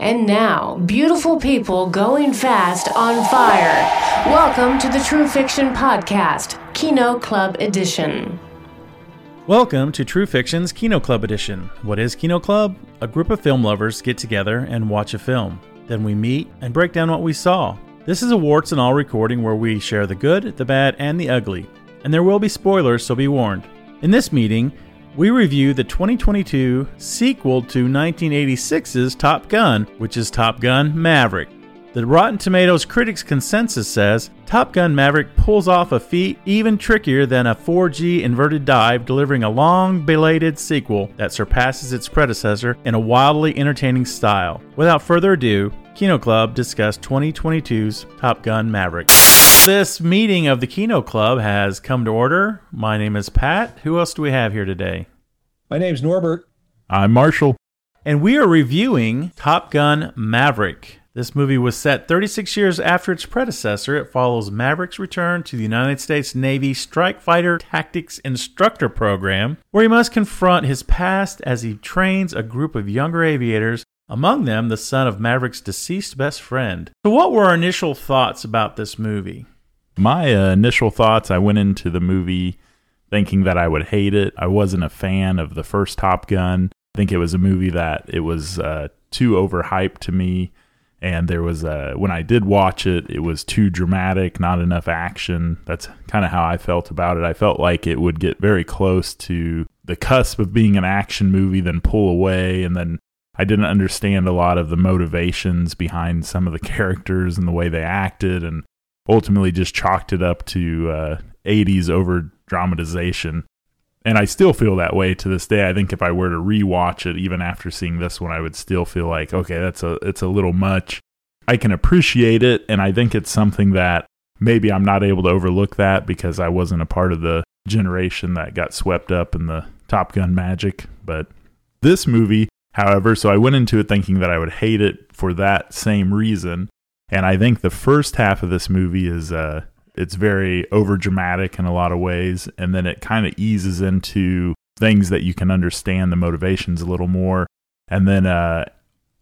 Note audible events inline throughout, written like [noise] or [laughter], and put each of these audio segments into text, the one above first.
And now, beautiful people going fast on fire. Welcome to the True Fiction Podcast, Kino Club Edition. Welcome to True Fiction's Kino Club Edition. What is Kino Club? A group of film lovers get together and watch a film. Then we meet and break down what we saw. This is a warts and all recording where we share the good, the bad, and the ugly. And there will be spoilers, so be warned. In this meeting, we review the 2022 sequel to 1986's Top Gun, which is Top Gun Maverick. The Rotten Tomatoes critics' consensus says Top Gun Maverick pulls off a feat even trickier than a 4G inverted dive, delivering a long belated sequel that surpasses its predecessor in a wildly entertaining style. Without further ado, Kino Club discussed 2022's Top Gun Maverick. This meeting of the Kino Club has come to order. My name is Pat. Who else do we have here today? My name's Norbert. I'm Marshall. And we are reviewing Top Gun Maverick. This movie was set 36 years after its predecessor. It follows Maverick's return to the United States Navy Strike Fighter Tactics Instructor Program, where he must confront his past as he trains a group of younger aviators, among them the son of Maverick's deceased best friend. So, what were our initial thoughts about this movie? My uh, initial thoughts I went into the movie thinking that I would hate it. I wasn't a fan of the first Top Gun. I think it was a movie that it was uh, too overhyped to me. And there was a, when I did watch it, it was too dramatic, not enough action. That's kind of how I felt about it. I felt like it would get very close to the cusp of being an action movie, then pull away. And then I didn't understand a lot of the motivations behind some of the [laughs] characters and the way they acted. And ultimately just chalked it up to uh, 80s over dramatization. And I still feel that way to this day. I think if I were to rewatch it, even after seeing this one, I would still feel like, okay, that's a it's a little much. I can appreciate it, and I think it's something that maybe I'm not able to overlook that because I wasn't a part of the generation that got swept up in the Top Gun magic. But this movie, however, so I went into it thinking that I would hate it for that same reason. And I think the first half of this movie is uh it's very over dramatic in a lot of ways. And then it kind of eases into things that you can understand the motivations a little more. And then uh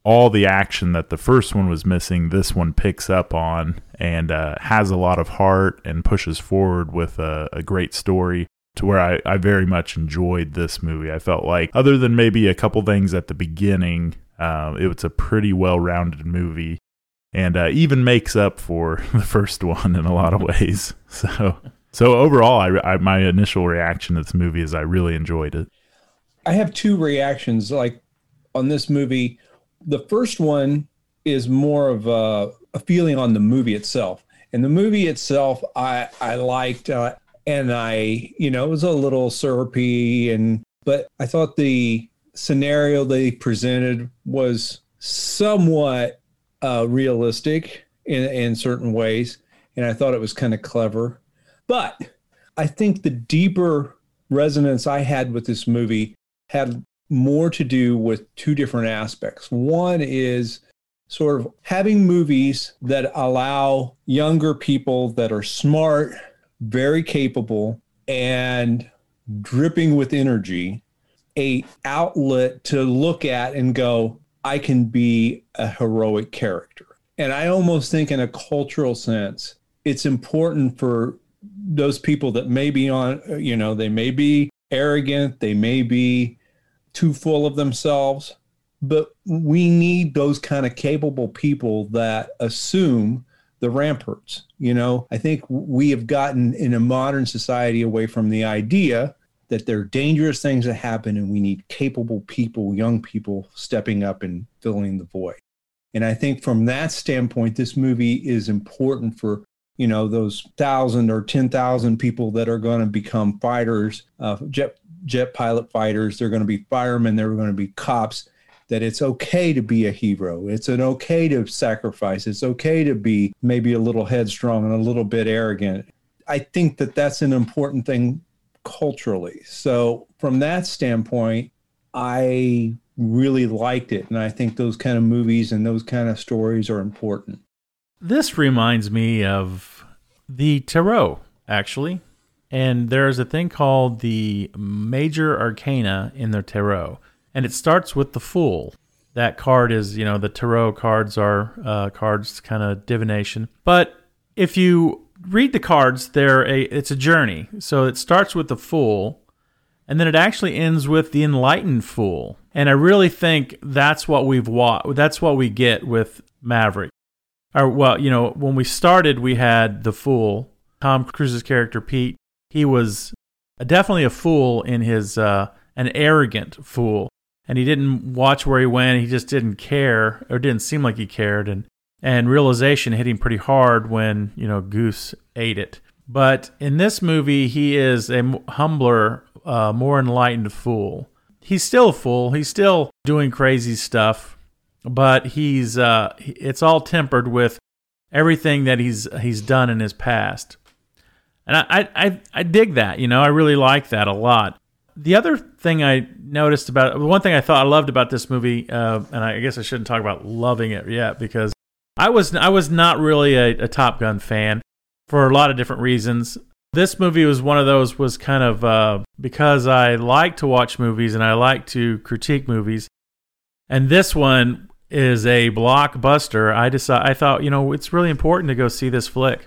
all the action that the first one was missing this one picks up on and uh, has a lot of heart and pushes forward with a, a great story to where I, I very much enjoyed this movie i felt like other than maybe a couple things at the beginning uh, it was a pretty well-rounded movie and uh, even makes up for [laughs] the first one in a lot of ways. [laughs] So, so overall, I, I, my initial reaction to this movie is I really enjoyed it. I have two reactions like on this movie. The first one is more of a, a feeling on the movie itself, and the movie itself I I liked, uh, and I you know it was a little syrupy, and but I thought the scenario they presented was somewhat uh, realistic in, in certain ways. And I thought it was kind of clever. But I think the deeper resonance I had with this movie had more to do with two different aspects. One is sort of having movies that allow younger people that are smart, very capable, and dripping with energy a outlet to look at and go I can be a heroic character. And I almost think, in a cultural sense, it's important for those people that may be on, you know, they may be arrogant, they may be too full of themselves, but we need those kind of capable people that assume the ramparts. You know, I think we have gotten in a modern society away from the idea that there are dangerous things that happen and we need capable people, young people stepping up and filling the void. And I think from that standpoint, this movie is important for you know those thousand or ten thousand people that are going to become fighters, uh, jet jet pilot fighters. They're going to be firemen. They're going to be cops. That it's okay to be a hero. It's an okay to sacrifice. It's okay to be maybe a little headstrong and a little bit arrogant. I think that that's an important thing culturally. So from that standpoint, I really liked it. And I think those kind of movies and those kind of stories are important. This reminds me of the Tarot, actually. And there's a thing called the Major Arcana in the Tarot. And it starts with the Fool. that card is, you know, the tarot cards are uh, cards, kind of divination. But if you read the cards, they're a it's a journey. So it starts with the Fool, and then it actually ends with the Enlightened Fool. And I really think that's what we've wa- That's what we get with Maverick. Or well, you know, when we started, we had the Fool, Tom Cruise's character Pete. He was definitely a fool in his uh, an arrogant fool and he didn't watch where he went. He just didn't care, or didn't seem like he cared. And and realization hit him pretty hard when you know Goose ate it. But in this movie, he is a humbler, uh, more enlightened fool. He's still a fool. He's still doing crazy stuff, but he's uh, it's all tempered with everything that he's he's done in his past. And I, I, I dig that, you know, I really like that a lot the other thing I noticed about one thing I thought I loved about this movie, uh, and I guess I shouldn't talk about loving it yet because I was I was not really a, a, Top Gun fan for a lot of different reasons. This movie was one of those was kind of uh, because I like to watch movies and I like to critique movies, and this one is a blockbuster. I decided I thought you know it's really important to go see this flick.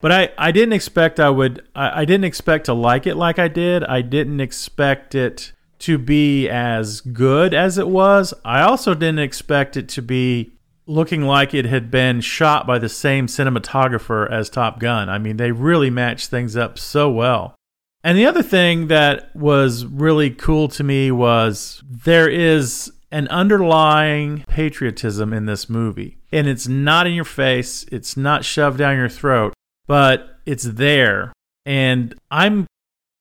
But I, I didn't expect I would I, I didn't expect to like it like I did. I didn't expect it to be as good as it was. I also didn't expect it to be looking like it had been shot by the same cinematographer as Top Gun. I mean, they really matched things up so well. And the other thing that was really cool to me was there is an underlying patriotism in this movie. And it's not in your face, it's not shoved down your throat but it's there. And I'm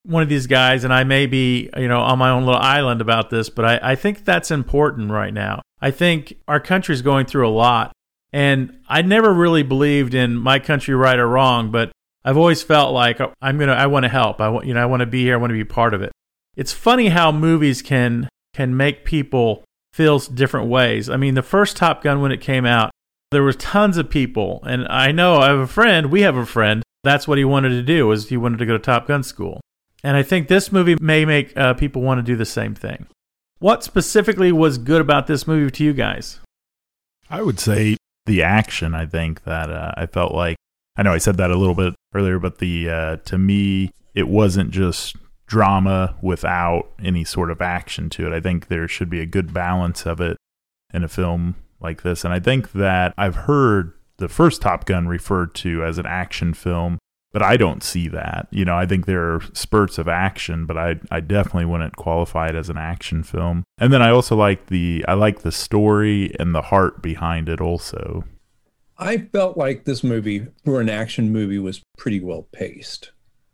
one of these guys, and I may be, you know, on my own little island about this, but I, I think that's important right now. I think our country's going through a lot. And I never really believed in my country right or wrong, but I've always felt like I'm gonna, I want to help. I want, you know, I want to be here. I want to be part of it. It's funny how movies can can make people feel different ways. I mean, the first Top Gun when it came out, there was tons of people, and I know I have a friend. We have a friend. That's what he wanted to do. Was he wanted to go to Top Gun school, and I think this movie may make uh, people want to do the same thing. What specifically was good about this movie to you guys? I would say the action. I think that uh, I felt like I know I said that a little bit earlier, but the uh, to me it wasn't just drama without any sort of action to it. I think there should be a good balance of it in a film like this. And I think that I've heard the first Top Gun referred to as an action film, but I don't see that. You know, I think there are spurts of action, but I I definitely wouldn't qualify it as an action film. And then I also like the I like the story and the heart behind it also. I felt like this movie for an action movie was pretty well paced.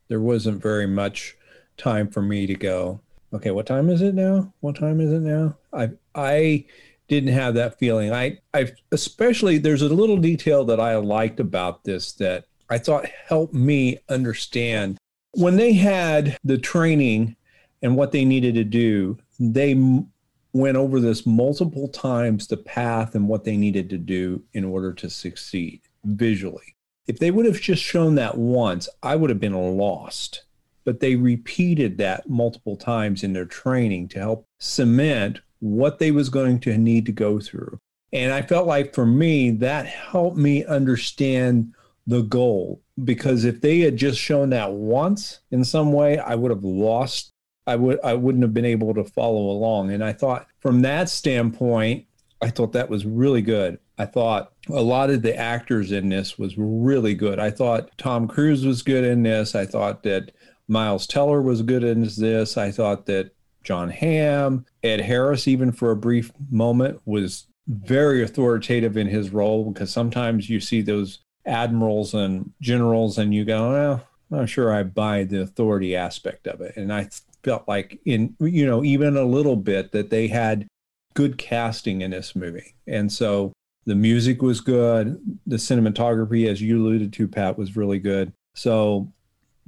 There wasn't very much time for me to go, okay, what time is it now? What time is it now? I I didn't have that feeling. I, I especially there's a little detail that I liked about this that I thought helped me understand when they had the training and what they needed to do. They m- went over this multiple times, the path and what they needed to do in order to succeed visually. If they would have just shown that once, I would have been lost. But they repeated that multiple times in their training to help cement what they was going to need to go through. And I felt like for me, that helped me understand the goal because if they had just shown that once in some way, I would have lost. I would I wouldn't have been able to follow along. And I thought from that standpoint, I thought that was really good. I thought a lot of the actors in this was really good. I thought Tom Cruise was good in this. I thought that Miles Teller was good in this. I thought that Jon Hamm, Ed Harris, even for a brief moment, was very authoritative in his role because sometimes you see those admirals and generals and you go, well, I'm not sure I buy the authority aspect of it. And I felt like in, you know, even a little bit that they had good casting in this movie. And so the music was good. The cinematography, as you alluded to, Pat, was really good. So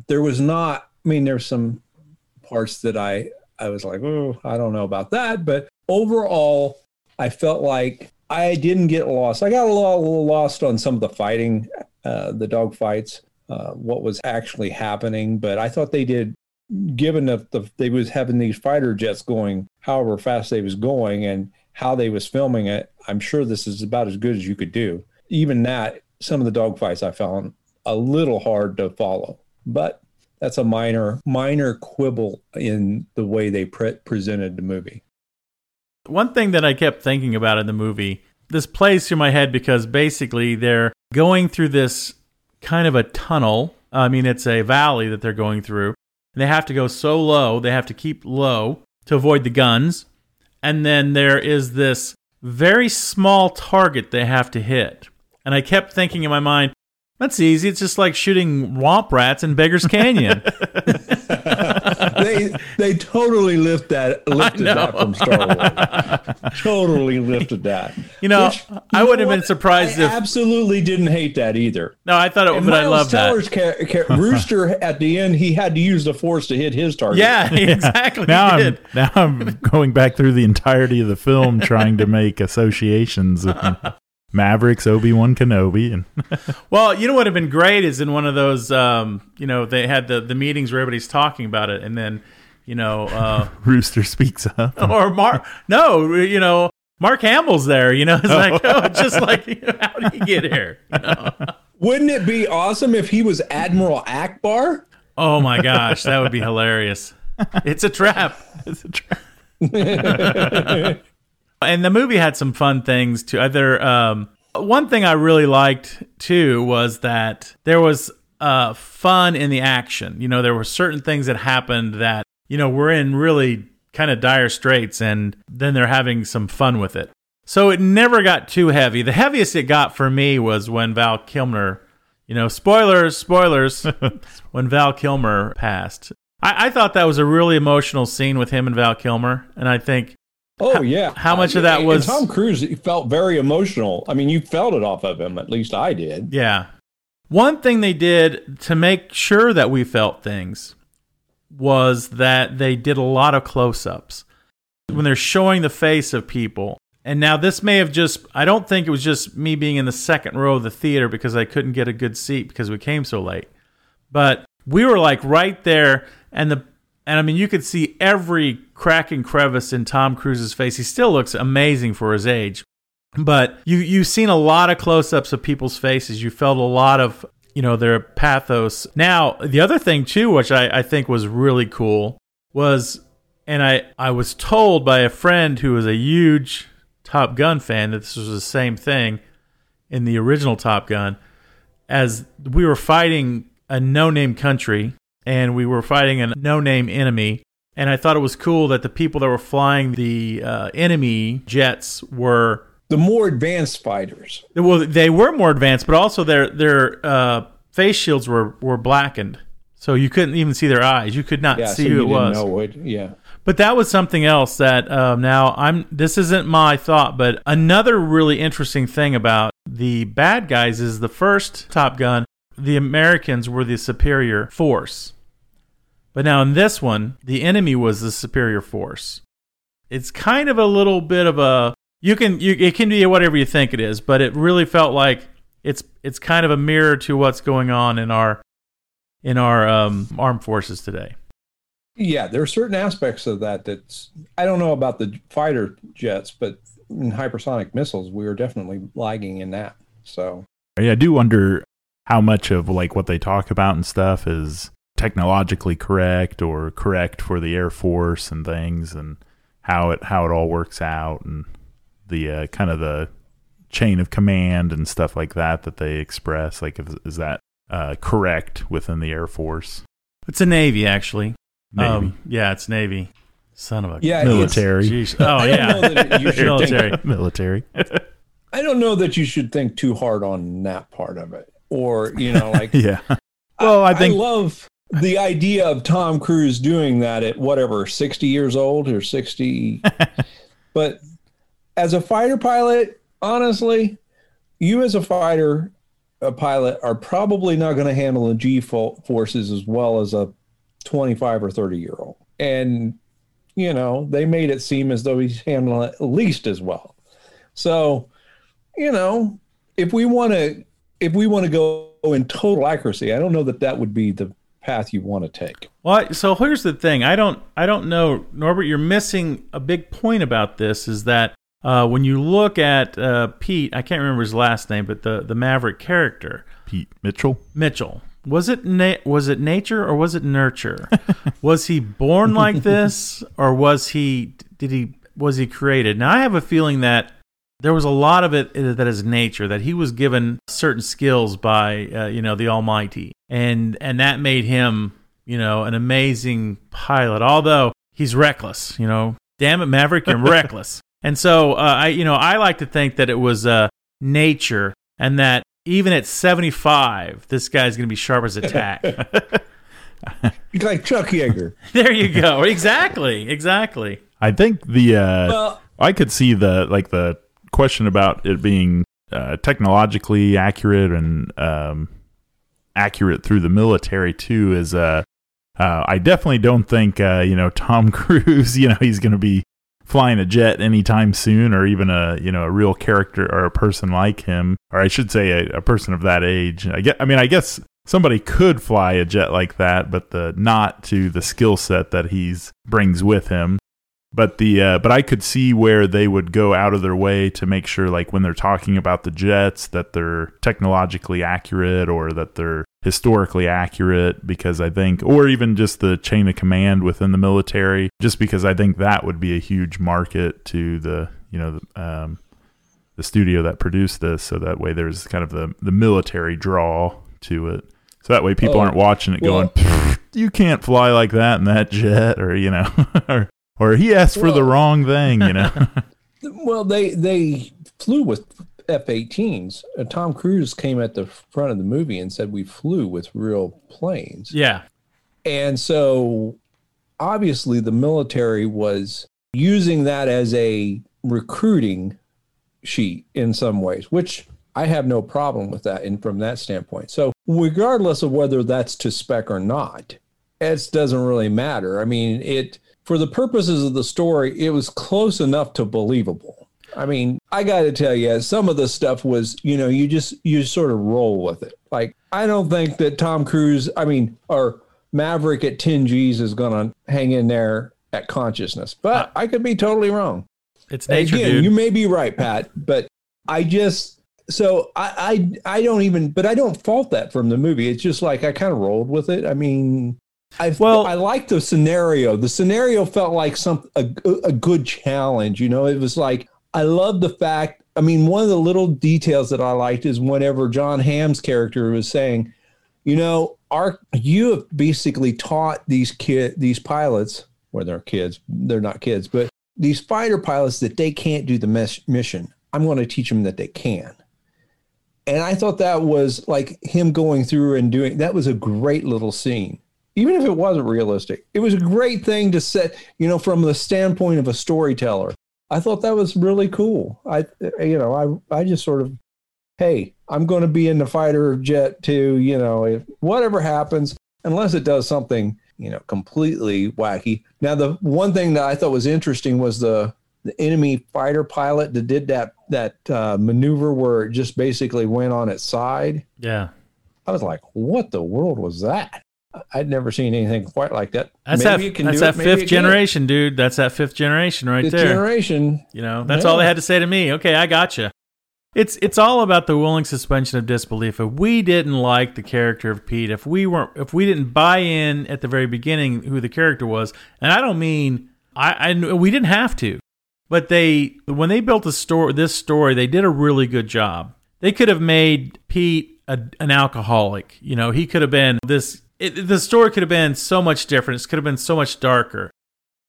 there was not, I mean, there's some parts that I I was like, oh, I don't know about that. But overall, I felt like I didn't get lost. I got a little lost on some of the fighting, uh, the dog fights, uh, what was actually happening. But I thought they did, given that the, they was having these fighter jets going however fast they was going and how they was filming it, I'm sure this is about as good as you could do. Even that, some of the dogfights I found a little hard to follow, but that's a minor minor quibble in the way they pre- presented the movie. One thing that I kept thinking about in the movie, this plays through my head because basically they're going through this kind of a tunnel. I mean, it's a valley that they're going through. And they have to go so low, they have to keep low to avoid the guns. And then there is this very small target they have to hit. And I kept thinking in my mind, that's easy. It's just like shooting womp rats in Beggar's Canyon. [laughs] they they totally lift that lifted that from Star Wars. [laughs] totally lifted that. You know, Which, you I know would have been surprised I if. absolutely didn't hate that either. No, I thought it, And but I Miles love that. Ca- ca- [laughs] Rooster at the end, he had to use the force to hit his target. Yeah, exactly. now I'm now I'm going back through the entirety of the film trying to make associations. With Mavericks, Obi Wan Kenobi, and [laughs] Well, you know what would have been great is in one of those, um, you know, they had the, the meetings where everybody's talking about it, and then, you know, uh, [laughs] Rooster speaks up. [laughs] or Mark, no, you know, Mark Hamill's there, you know, it's like, oh, just like, you know, how did he get here? You know? Wouldn't it be awesome if he was Admiral Ackbar? Oh my gosh, that would be hilarious. It's a trap. It's a tra- And the movie had some fun things too. Other um, one thing I really liked too was that there was uh, fun in the action. You know, there were certain things that happened that you know we're in really kind of dire straits, and then they're having some fun with it. So it never got too heavy. The heaviest it got for me was when Val Kilmer, you know, spoilers, spoilers, [laughs] when Val Kilmer passed. I, I thought that was a really emotional scene with him and Val Kilmer, and I think Oh yeah. how much of that was- Tom Cruise? Felt very emotional. I mean, you felt it off of him. At least I did. Yeah. One thing they did to make sure that we felt things was that they did a lot of close ups. When they're showing the face of people, and now this may have just, I don't think it was just me being in the second row of the theater because I couldn't get a good seat because we came so late. But we were like right there, and the, and I mean, you could see every crack and crevice in Tom Cruise's face. He still looks amazing for his age. But you you've seen a lot of close-ups of people's faces. You felt a lot of you know their pathos. Now the other thing too which i, I think was really cool was and i i was told by a friend who was a huge top gun fan that this was the same thing in the original top gun. As we were fighting a no-name country and we were fighting a no-name enemy and i thought it was cool that the people that were flying the uh, enemy jets were The more advanced fighters. well, they were more advanced, but also their their uh, face shields were were blackened, so you couldn't even see their eyes. You could not Yeah, see so who it was. what. Yeah. But that was something else that um, now I'm. This isn't my thought, but another really interesting thing about the bad guys is the first Top Gun. The Americans were the superior force, but now in this one, the enemy was the superior force. It's kind of a little bit of a you can you it can be whatever you think it is, but it really felt like it's it's kind of a mirror to what's going on in our in our um, armed forces today. Yeah, there are certain aspects of that that's I don't know about the fighter jets, but in hypersonic missiles, we were definitely lagging in that. So yeah, I do wonder how much of like what they talk about and stuff is technologically correct or correct for the Air Force and things, and how it how it all works out, and the uh, kind of the chain of command and stuff like that that they express. Like, is, is that uh, correct within the Air Force? It's a Navy, actually. Maybe Um, yeah, it's Navy. Son of a yeah, military, Jeez. [laughs] Oh I don't know yeah, that you should military. think, [laughs] military. I don't know that you should think too hard on that part of it, or you know, like [laughs] yeah. Well, I think love the idea of Tom Cruise doing that at whatever, 60 years old or 60. [laughs] but as a fighter pilot, honestly, you as a fighter a pilot are probably not going to handle the G fo- forces as well as a 25 or 30 year old. And, you know, they made it seem as though he's handling it at least as well. So, you know, if we want to, if we want to go in total accuracy, I don't know that that would be the path you want to take. Well, so here's the thing. I don't I don't know, Norbert, you're missing a big point about this is that uh, when you look at uh, Pete, I can't remember his last name, but the the Maverick character, Pete Mitchell. Mitchell. Was it na- was it nature or was it nurture? [laughs] was he born like this or was he did he was he created? Now I have a feeling that there was a lot of it that is nature that he was given certain skills by uh, you know the Almighty, and and that made him you know an amazing pilot. Although he's reckless, you know, damn it, Maverick, you're [laughs] reckless. And so uh, I you know I like to think that it was uh, nature, and that even at 75, this guy's going to be sharp as a tack. [laughs] like Chuck Yeager. [laughs] there you go. Exactly. Exactly. I think the uh, Well, I could see the like the question about it being uh, technologically accurate and um, accurate through the military too is uh, uh, I definitely don't think uh, you know Tom [laughs] Cruise you know he's going to be flying a jet anytime soon or even a you know a real character or a person like him or I should say a, a person of that age. I get I mean I guess somebody could fly a jet like that but the not to the skill set that he's brings with him but the uh, but I could see where they would go out of their way to make sure like when they're talking about the jets that they're technologically accurate or that they're historically accurate because I think or even just the chain of command within the military just because I think that would be a huge market to the you know the, um, the studio that produced this. So that way there's kind of the the military draw to it. So that way people Oh, aren't watching it well- going you can't fly like that in that jet or you know [laughs] or or he asked for the wrong thing, you know. [laughs] well, they they flew with F-18s. Uh, Tom Cruise came at the front of the movie and said we flew with real planes. Yeah. And so obviously the military was using that as a recruiting sheet in some ways, which I have no problem with that and from that standpoint. So regardless of whether that's to spec or not, it doesn't really matter. I mean, it for the purposes of the story, it was close enough to believable. I mean, I got to tell you, some of the stuff was, you know, you just you sort of roll with it. Like, I don't think that Tom Cruise, I mean, or Maverick at 10 G's is going to hang in there at consciousness, but I could be totally wrong. It's nature, Again, dude. you may be right, Pat, but I just so I, I I don't even but I don't fault that from the movie. It's just like I kind of rolled with it. I mean, I Well- I like the scenario. The scenario felt like some a, a good challenge. You know, it was like I love the fact. I mean, one of the little details that I liked is whenever Jon Hamm's character was saying, you know, our you have basically taught these kid these pilots, well, they're kids, they're not kids, but these fighter pilots that they can't do the mes- mission. I'm going to teach them that they can. And I thought that was like him going through and doing that was a great little scene. Even if it wasn't realistic, it was a great thing to set, you know, from the standpoint of a storyteller. I thought that was really cool. I, you know, I, I just sort of, hey, I'm going to be in the fighter jet too. You know, if whatever happens, unless it does something, you know, completely wacky. Now, the one thing that I thought was interesting was the the enemy fighter pilot that did that that uh, maneuver where it just basically went on its side. yeah. I was like, what the world was that? I'd never seen anything quite like that. That's Maybe that, can that's it, that fifth it can't. generation, dude. That's that fifth generation right Fifth there. generation. You know, that's Yeah. all they had to say to me. Okay, I got gotcha. It's it's all about the willing suspension of disbelief. If we didn't like the character of Pete, if we weren't, if we didn't buy in at the very beginning who the character was, and I don't mean I, I we didn't have to, but they when they built the story, this story, they did a really good job. They could have made Pete a, an alcoholic. You know, he could have been this. It, the story could have been so much different. It could have been so much darker.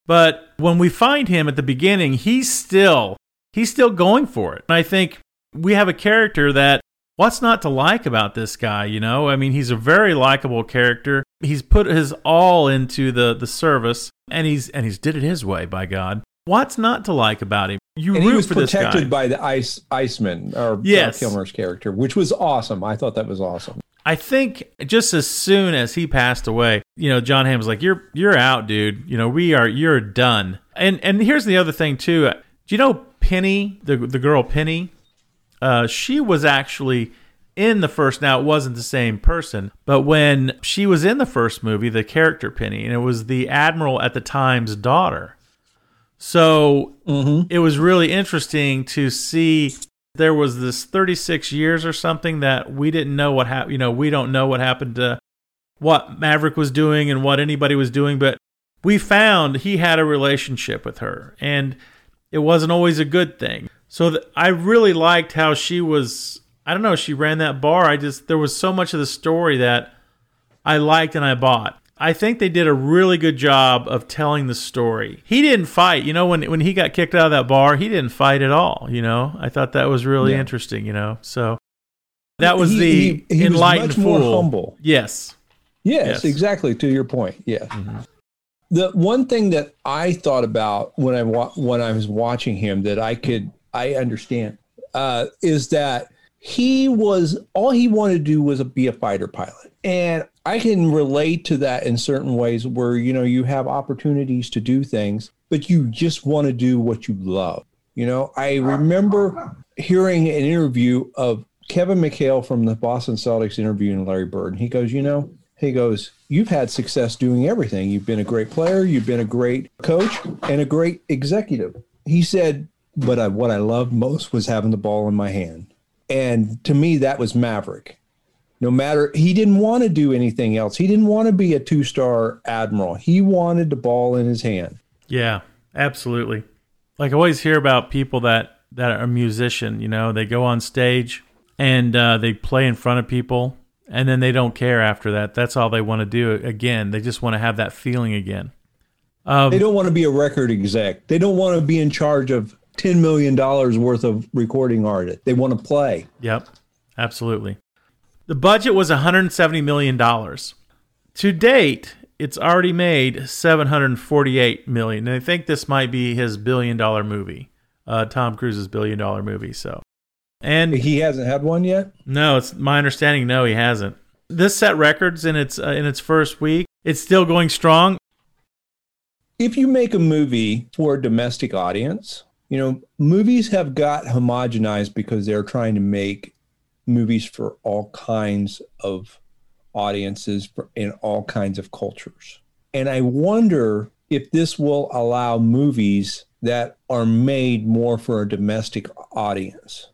But when we find him at the beginning, he's still he's still going for it. And I think we have a character that what's not to like about this guy, you know? I mean, he's a very likable character. He's put his all into the the service and he's and he's did it his way, by God. What's not to like about him? You And root he was for this guy. protected by the ice Iceman or Yes. Kilmer's character, which was awesome. I thought that was awesome. I think just as soon as he passed away, you know, Jon Hamm was like, "You're you're out, dude. You know, we are you're done." And and here's the other thing too. Do you know Penny, the the girl Penny? Uh, she was actually in the first. Now it wasn't the same person, but when she was in the first movie, the character Penny, and it was the admiral at the time's daughter. So it was really interesting to see there was this 36 years or something that we didn't know what happened. You know, we don't know what happened to what Maverick was doing and what anybody was doing, but we found he had a relationship with her and it wasn't always a good thing. So th- I really liked how she was I don't know, she ran that bar. I just there was so much of the story that I liked and I bought. I think they did a really good job of telling the story. He didn't fight, you know, when when he got kicked out of that bar, he didn't fight at all, you know. I thought that was really Yeah. interesting, you know. So that was He- the he- he was enlightened much more fool. humble. Yes. Yes, Yes. exactly. To your point. Yes. The one thing that I thought about when I wa- when I was watching him that I could I understand uh, is that he was all he wanted to do was be a fighter pilot, and I can relate to that in certain ways where you know you have opportunities to do things, but you just want to do what you love. You know, I remember hearing an interview of Kevin McHale from the Boston Celtics interviewing Larry Bird. And he goes, You know, he goes, You've had success doing everything. You've been a great player, you've been a great coach, and a great executive. He said, But I, what I loved most was having the ball in my hand. And to me, that was Maverick. No matter, he didn't want to do anything else. He didn't want to be a two star admiral. He wanted the ball in his hand. Yeah, absolutely. Like I always hear about people that that are a musician. You know, they go on stage and uh, they play in front of people, and then they don't care after that. That's all they want to do. Again, they just want to have that feeling again. Um, They don't want to be a record exec. They don't want to be in charge of $10 million worth of recording art. They want to play. Yep, absolutely. The budget was 170 million dollars. To date, it's already made 748 million. And I think this might be his billion dollar movie, uh, Tom Cruise's billion dollar movie. So, and He hasn't had one yet. no, it's my understanding. No, he hasn't. This set records in its uh, in its first week. It's still going strong. If you make a movie for a domestic audience, you know, movies have got homogenized because they're trying to make movies for all kinds of audiences in all kinds of cultures. And I wonder if this will allow movies that are made more for a domestic audience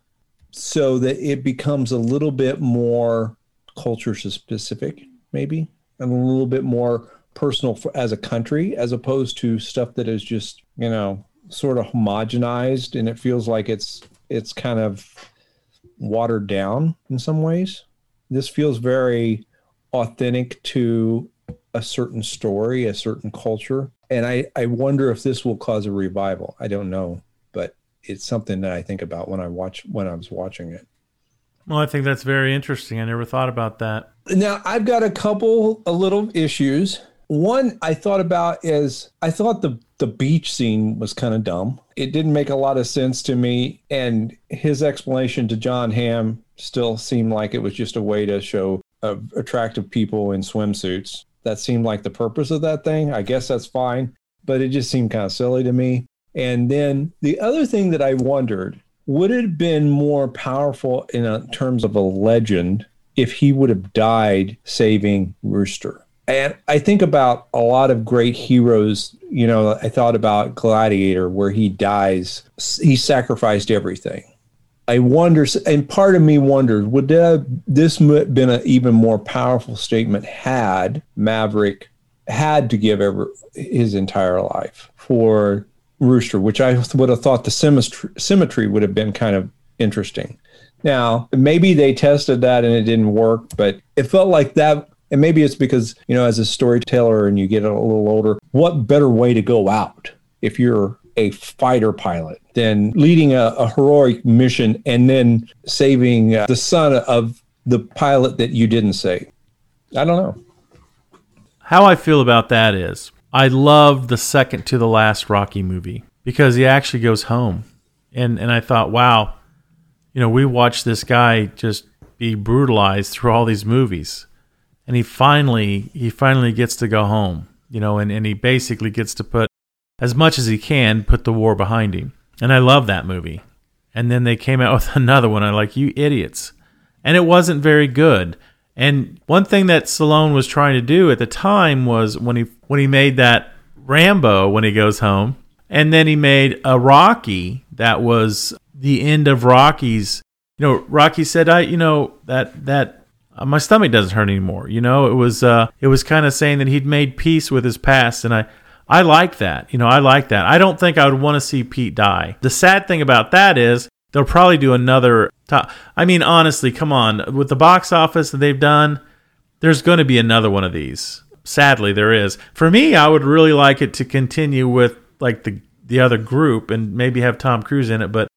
so that it becomes a little bit more culture specific, maybe, and a little bit more personal for, as a country, as opposed to stuff that is just, you know, sort of homogenized and it feels like it's it's kind of watered down in some ways. This feels very authentic to a certain story, a certain culture. And I, I wonder if this will cause a revival. I don't know, but it's something that I think about when I watch when I was watching it. Well, I think that's very interesting. I never thought about that. Now I've got a couple a little issues. One I thought about is I thought the the beach scene was kind of dumb. It didn't make a lot of sense to me, and his explanation to Jon Hamm still seemed like it was just a way to show uh, attractive people in swimsuits. That seemed like the purpose of that thing. I guess that's fine, but it just seemed kind of silly to me. And then the other thing that I wondered would it have been more powerful in a, terms of a legend if he would have died saving Rooster? And I think about a lot of great heroes. You know, I thought about Gladiator, where he dies, he sacrificed everything. I wonder, and part of me wondered, would that, this have been an even more powerful statement had Maverick had to give ever his entire life for Rooster, which I would have thought the symmetry, symmetry would have been kind of interesting. Now, maybe they tested that and it didn't work, but it felt like that. And maybe it's because, you know, as a storyteller and you get a little older, what better way to go out if you're a fighter pilot than leading a, a heroic mission and then saving uh, the son of the pilot that you didn't save? I don't know. How I feel about that is I love the second to the last Rocky movie because he actually goes home. And and I thought, wow, you know, we watched this guy just be brutalized through all these movies. And he finally he finally gets to go home, you know, and, and he basically gets to put as much as he can put the war behind him. And I love that movie. And then they came out [laughs] with another one. I'm like, you idiots. And it wasn't very good. And one thing that Stallone was trying to do at the time was when he when he made that Rambo when he goes home, And then he made a Rocky that was the end of Rocky's. You know, Rocky said, "I, you know, that that uh, my stomach doesn't hurt anymore." You know, it was uh, it was kind of saying that he'd made peace with his past, and I I like that. You know, I like that. I don't think I would want to see Pete die. The sad thing about that is they'll probably do another. I mean, honestly, come on, with the box office that they've done, there's going to be another one of these. Sadly, there is. For me, I would really like it to continue with like the the other group and maybe have Tom Cruise in it, but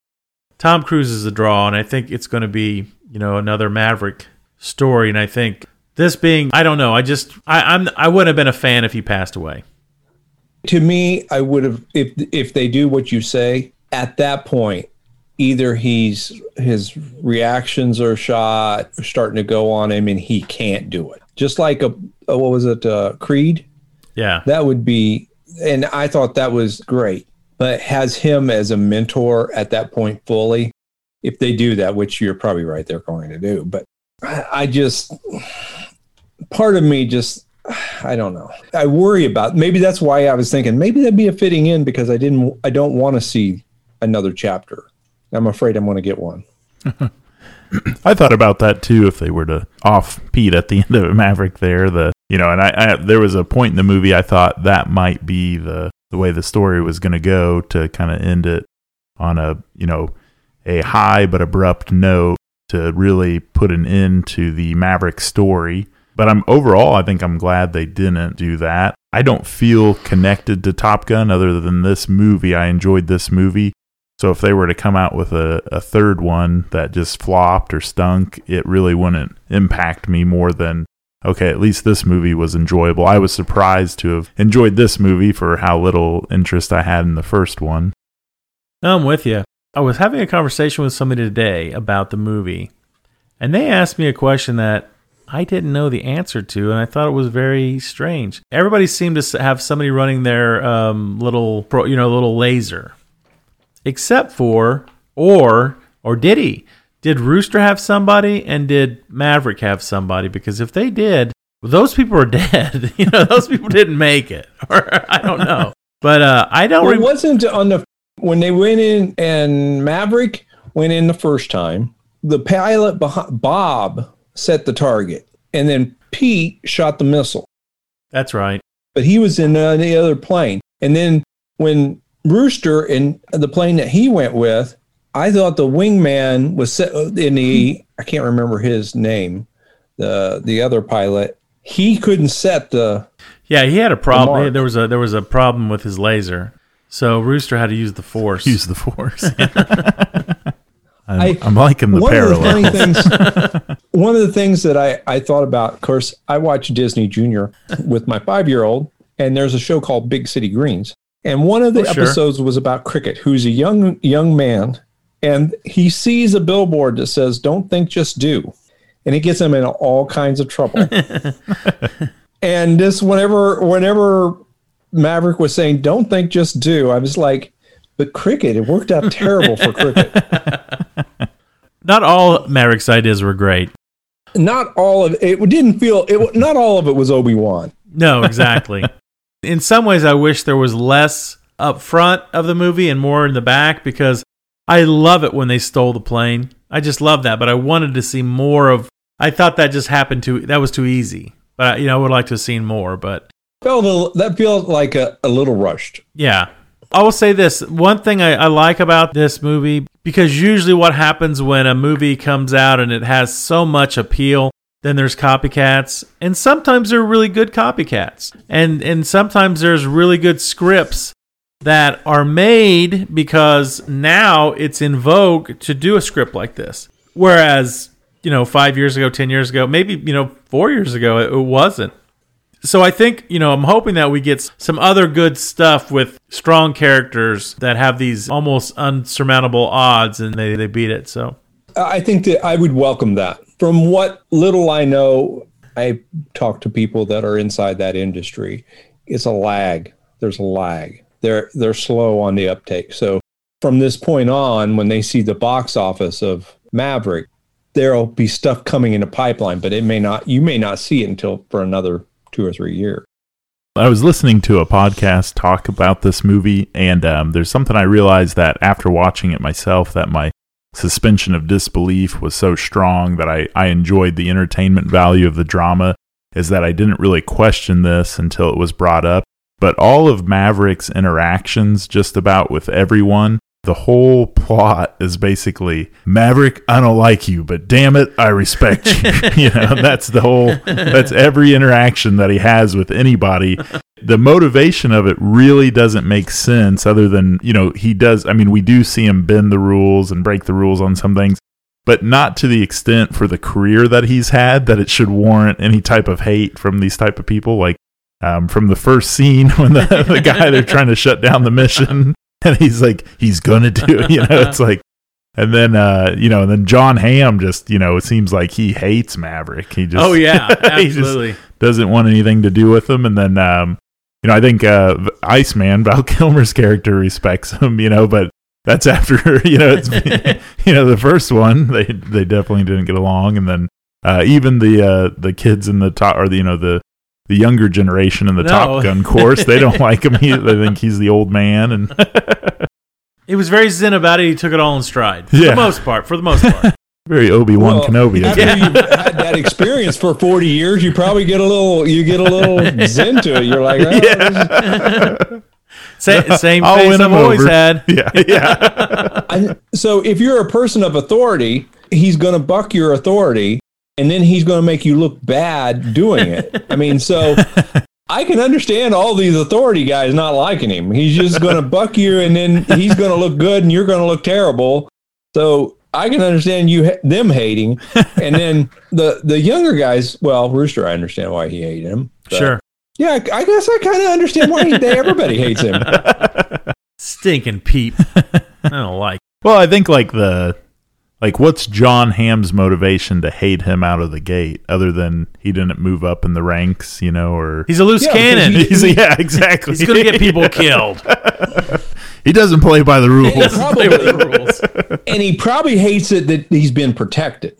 Tom Cruise is a draw, and I think it's going to be you know another Maverick story. And I think this being, I don't know, I just I, I'm I wouldn't have been a fan if he passed away. To me, I would have if if they do what you say at that point. Either he's his reactions are shot, starting to go on him, and he can't do it. Just like a, a what was it, uh, Creed? Yeah, That would be, and I thought that was great. But has him as a mentor at that point fully, if they do that, which you're probably right, they're going to do. But I, just, part of me just, I don't know. I worry about. Maybe that's why I was thinking maybe that'd be a fitting in because I didn't. I don't want to see another chapter. I'm afraid I'm going to get one. [laughs] I thought about that too. If they were to off Pete at the [laughs] end of Maverick, there, the you know, and I, I there was a point in the movie I thought that might be the the way the story was going to go to kind of end it on a you know a high but abrupt note to really put an end to the Maverick story. But I'm overall, I think I'm glad they didn't do that. I don't feel connected to Top Gun other than this movie. I enjoyed this movie. So if they were to come out with a, a third one that just flopped or stunk, it really wouldn't impact me more than okay, at least this movie was enjoyable. I was surprised to have enjoyed this movie for how little interest I had in the first one. I'm with you. I was having a conversation with somebody today about the movie, and they asked me a question that I didn't know the answer to, and I thought it was very strange. Everybody seemed to have somebody running their um, little, pro, you know, little laser, except for, or, or did he? Did Rooster have somebody, and did Maverick have somebody? Because if they did, those people are [laughs] dead. you know, those people didn't make it, [laughs] or I don't know. But uh, I don't. Well, it wasn't on the when they went in and Maverick went in the first time. The pilot Bob set the target, and then Pete shot the missile. That's right. But he was in the other plane, and then when Rooster in the plane that he went with, I thought the wingman was set uh, in the. I can't remember his name. The the other pilot, he couldn't set the. Yeah, he had a problem. There was a there was a problem with his laser, so Rooster had to use the force. Use the force. [laughs] I'm, I- I'm liking the one parallel. Of the funny things, [laughs] one of the things that I, I thought about, of course, I watch Disney Junior with my five year old, and there's a show called Big City Greens. And one of the Oh, sure. episodes was about Cricket, who's a young young man, and he sees a billboard that says, Don't think, just do. And it gets him in all kinds of trouble. [laughs] and this whenever whenever Maverick was saying, Don't think, just do, I was like, but cricket, it worked out terrible for cricket. [laughs] Not all Maverick's ideas were great. not all of it didn't feel it not all of it was obi-wan No, exactly. [laughs] in some ways, I wish there was less up front of the movie and more in the back because I love it when they stole the plane. I just love that, but I wanted to see more of. I thought that just happened too. That was too easy. But you know, I would like to have seen more. But felt a, that felt like a, a little rushed Yeah. I will say this one thing I, I like about this movie, because usually what happens when a movie comes out and it has so much appeal, then there's copycats. And sometimes they're really good copycats. And and sometimes there's really good scripts that are made because now it's in vogue to do a script like this. Whereas, you know, five years ago, ten years ago, maybe, you know, four years ago, it, it wasn't. So I think, you know, I'm hoping that we get some other good stuff with strong characters that have these almost unsurmountable odds and they, they beat it. So. I think that i would welcome that. From what little i know i talk to people that are inside that industry. It's a lag. There's a lag. They're they're slow on the uptake. So from this point on when they see the box office of maverick there'll be stuff coming in the pipeline but it may not you may not see it until for another two or three years I was listening to a podcast talk about this movie, and um, there's something I realized that after watching it myself, that my suspension of disbelief was so strong that I, I enjoyed the entertainment value of the drama, is that I didn't really question this until it was brought up. But all of Maverick's interactions, just about with everyone, the whole plot is basically Maverick, I don't like you, but damn it, I respect you. [laughs] you know, that's the whole that's every interaction that he has with anybody. The motivation of it really doesn't make sense other than, you know, he does I mean, we do see him bend the rules and break the rules on some things, but not to the extent for the career that he's had that it should warrant any type of hate from these type of people like um, from the first scene [laughs] when the, the guy they're trying to shut down the mission [laughs] and he's like he's gonna do it you know it's [laughs] like and then uh you know and then Jon Hamm just you know it seems like he hates maverick. He just Oh yeah, [laughs] he absolutely. doesn't want anything to do with him. And then um you know i think uh iceman val kilmer's character respects him you know but that's after you know it's you know the first one they they definitely didn't get along. And then uh even the uh the kids in the top or the you know the the younger generation in the No. Top Gun course, they don't [laughs] like him. He, they think he's the old man, and [laughs] He was very zen about it. He took it all in stride. For Yeah. the most part. For the most part. [laughs] very Obi Wan Well, Kenobi. After isn't you've had that experience for 40 years, you probably get a little, you get a little zen to it. You're like, oh, this is- Sa- same I'll face I've always over. had. Yeah, yeah. I, so if you're a person of authority, he's going to buck your authority and then he's going to make you look bad doing it. I mean, so I can understand all these authority guys not liking him. He's just going [laughs] to buck you and then he's going to look good and you're going to look terrible. So I can understand you them hating and then the the younger guys, well, Rooster I understand why he hated him. Sure. Yeah, I guess I kind of understand why he, everybody hates him. [laughs] Stinking peep. [laughs] I don't like. Well, I think like the like what's Jon Hamm's motivation to hate him out of the gate, other than he didn't move up in the ranks, you know, or He's a loose Yeah, cannon. he- He's, He's- yeah, exactly. he's going to get people [laughs] killed. he doesn't play by the rules. He Play with the [laughs] rules. and he probably hates it that he's been protected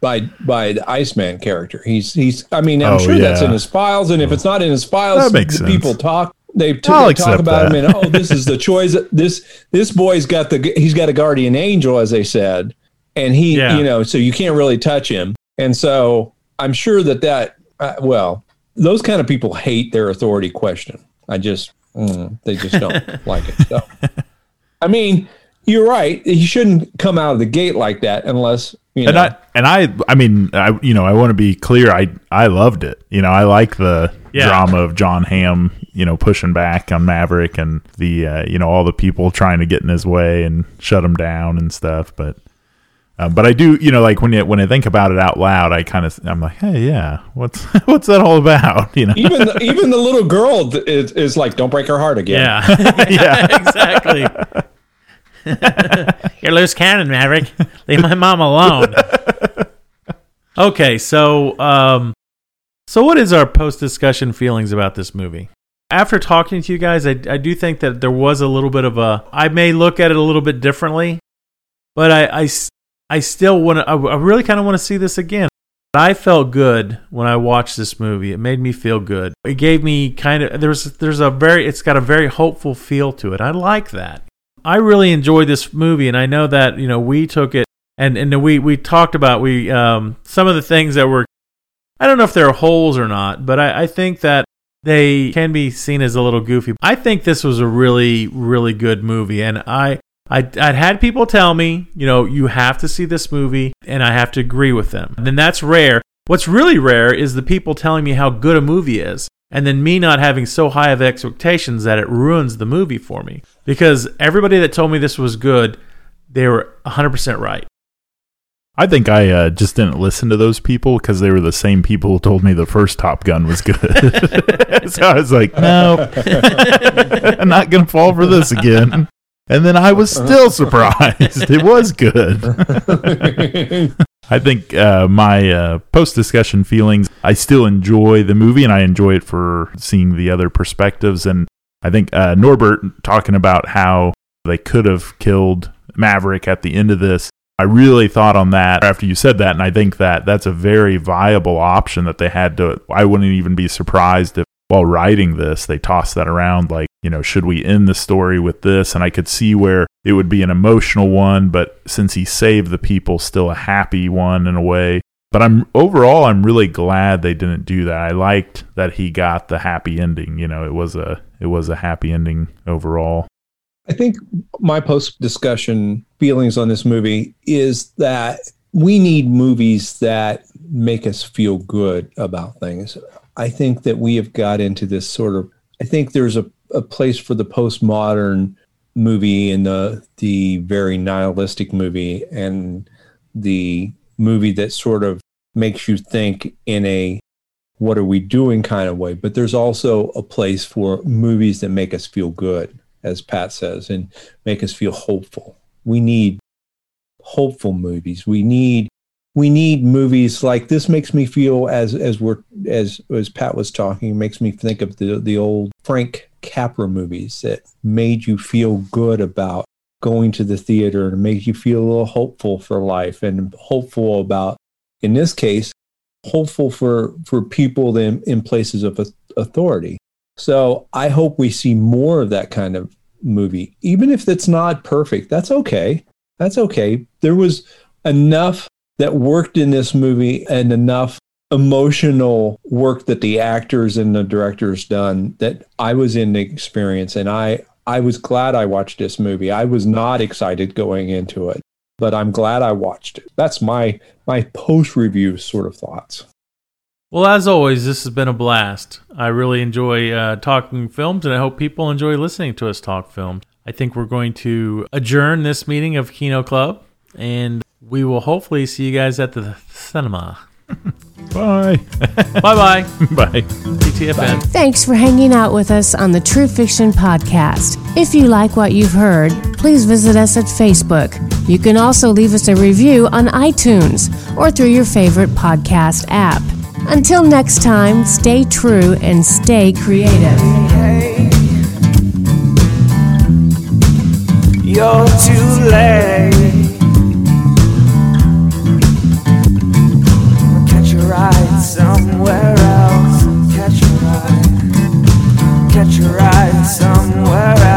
by by the Iceman character. He's he's. I mean, I'm Oh, sure that's in his files, and if it's not in his files, That makes the sense. people talk. They, t- they talk about that. him, and oh, this is the [laughs] choice. This this boy's got the he's got a guardian angel, as they said, and he, Yeah. you know, so you can't really touch him. And so I'm sure that that uh, well, those kind of people hate their authority question. I just mm, they just don't [laughs] like it. So. I mean, you're right. He shouldn't come out of the gate like that unless you know. and I and I I mean I you know I want to be clear I I loved it you know I like the Yeah. drama of Jon Hamm you know pushing back on Maverick and the uh, you know all the people trying to get in his way and shut him down and stuff but um, but I do you know like when you, when I think about it out loud I kind of I'm like hey yeah what's [laughs] what's that all about [laughs] you know even the, [laughs] even the little girl is, is like, "Don't break her heart again." Yeah. yeah exactly. You're loose cannon, Maverick. Leave my mom alone. Okay, so um, so what is our post discussion feelings about this movie? After talking to you guys, I, I do think that there was a little bit of a. I may look at it a little bit differently, but I, I still want to. I, I really kind of want to see this again. I felt good when I watched this movie. It made me feel good. It gave me kind of there's there's a very it's got a very hopeful feel to it. I like that. I really enjoyed this movie, and I know that you know we took it and and we we talked about we um some of the things that were I don't know if they're holes or not, but I, I think that they can be seen as a little goofy. I think this was a really really good movie, and I. I, I'd had people tell me, you know, you have to see this movie, and I have to agree with them. And that's rare. What's really rare is the people telling me how good a movie is, and then me not having so high of expectations that it ruins the movie for me. Because everybody that told me this was good, they were 100% right. I think I uh, just didn't listen to those people because they were the same people who told me the first Top Gun was good. [laughs] so I was like, no, [laughs] I'm not going to fall for this again. And then I was still [laughs] surprised. It was good. I think uh, my uh, post discussion feelings, I still enjoy the movie and I enjoy it for seeing the other perspectives. And I think uh, Norbert talking about how they could have killed Maverick at the end of this. I really thought on that after you said that, and I think that that's a very viable option that they had to. I wouldn't even be surprised if while writing this, they tossed that around like, you know, should we end the story with this? And I could see where it would be an emotional one, but since he saved the people, still a happy one in a way. But I'm overall, I'm really glad they didn't do that. I liked that he got the happy ending. You know, it was a it was a happy ending overall. I think my post discussion feelings on this movie is that we need movies that make us feel good about things. I think that we have got into this sort of I think there's a, a place for the postmodern movie and the the very nihilistic movie and the movie that sort of makes you think in a what are we doing kind of way. But there's also a place for movies that make us feel good, as Pat says, and make us feel hopeful. We need hopeful movies. We need we need movies like this makes me feel as as we're as as Pat was talking makes me think of the the old Frank Capra movies that made you feel good about going to the theater and make you feel a little hopeful for life and hopeful about in this case hopeful for for people in, in places of authority so i hope we see more of that kind of movie even if it's not perfect that's okay that's okay there was enough that worked in this movie and enough emotional work that the actors and the directors done that I was in the experience and I I was glad I watched this movie. I was not excited going into it, but I'm glad I watched it. That's my my post review sort of thoughts. Well, as always, this has been a blast. I really enjoy uh, talking films, and I hope people enjoy listening to us talk films. I think we're going to adjourn this meeting of Kino Club, and we will hopefully see you guys at the cinema. [laughs] Bye. [laughs] [laughs] bye bye. Bye. TTFN. Thanks for hanging out with us on the True Fiction Podcast. If you like what you've heard, please visit us at Facebook. You can also leave us a review on iTunes or through your favorite podcast app. Until next time, stay true and stay creative. Hey, you're too late. Catch a ride somewhere else. Catch a ride. Catch a ride somewhere else.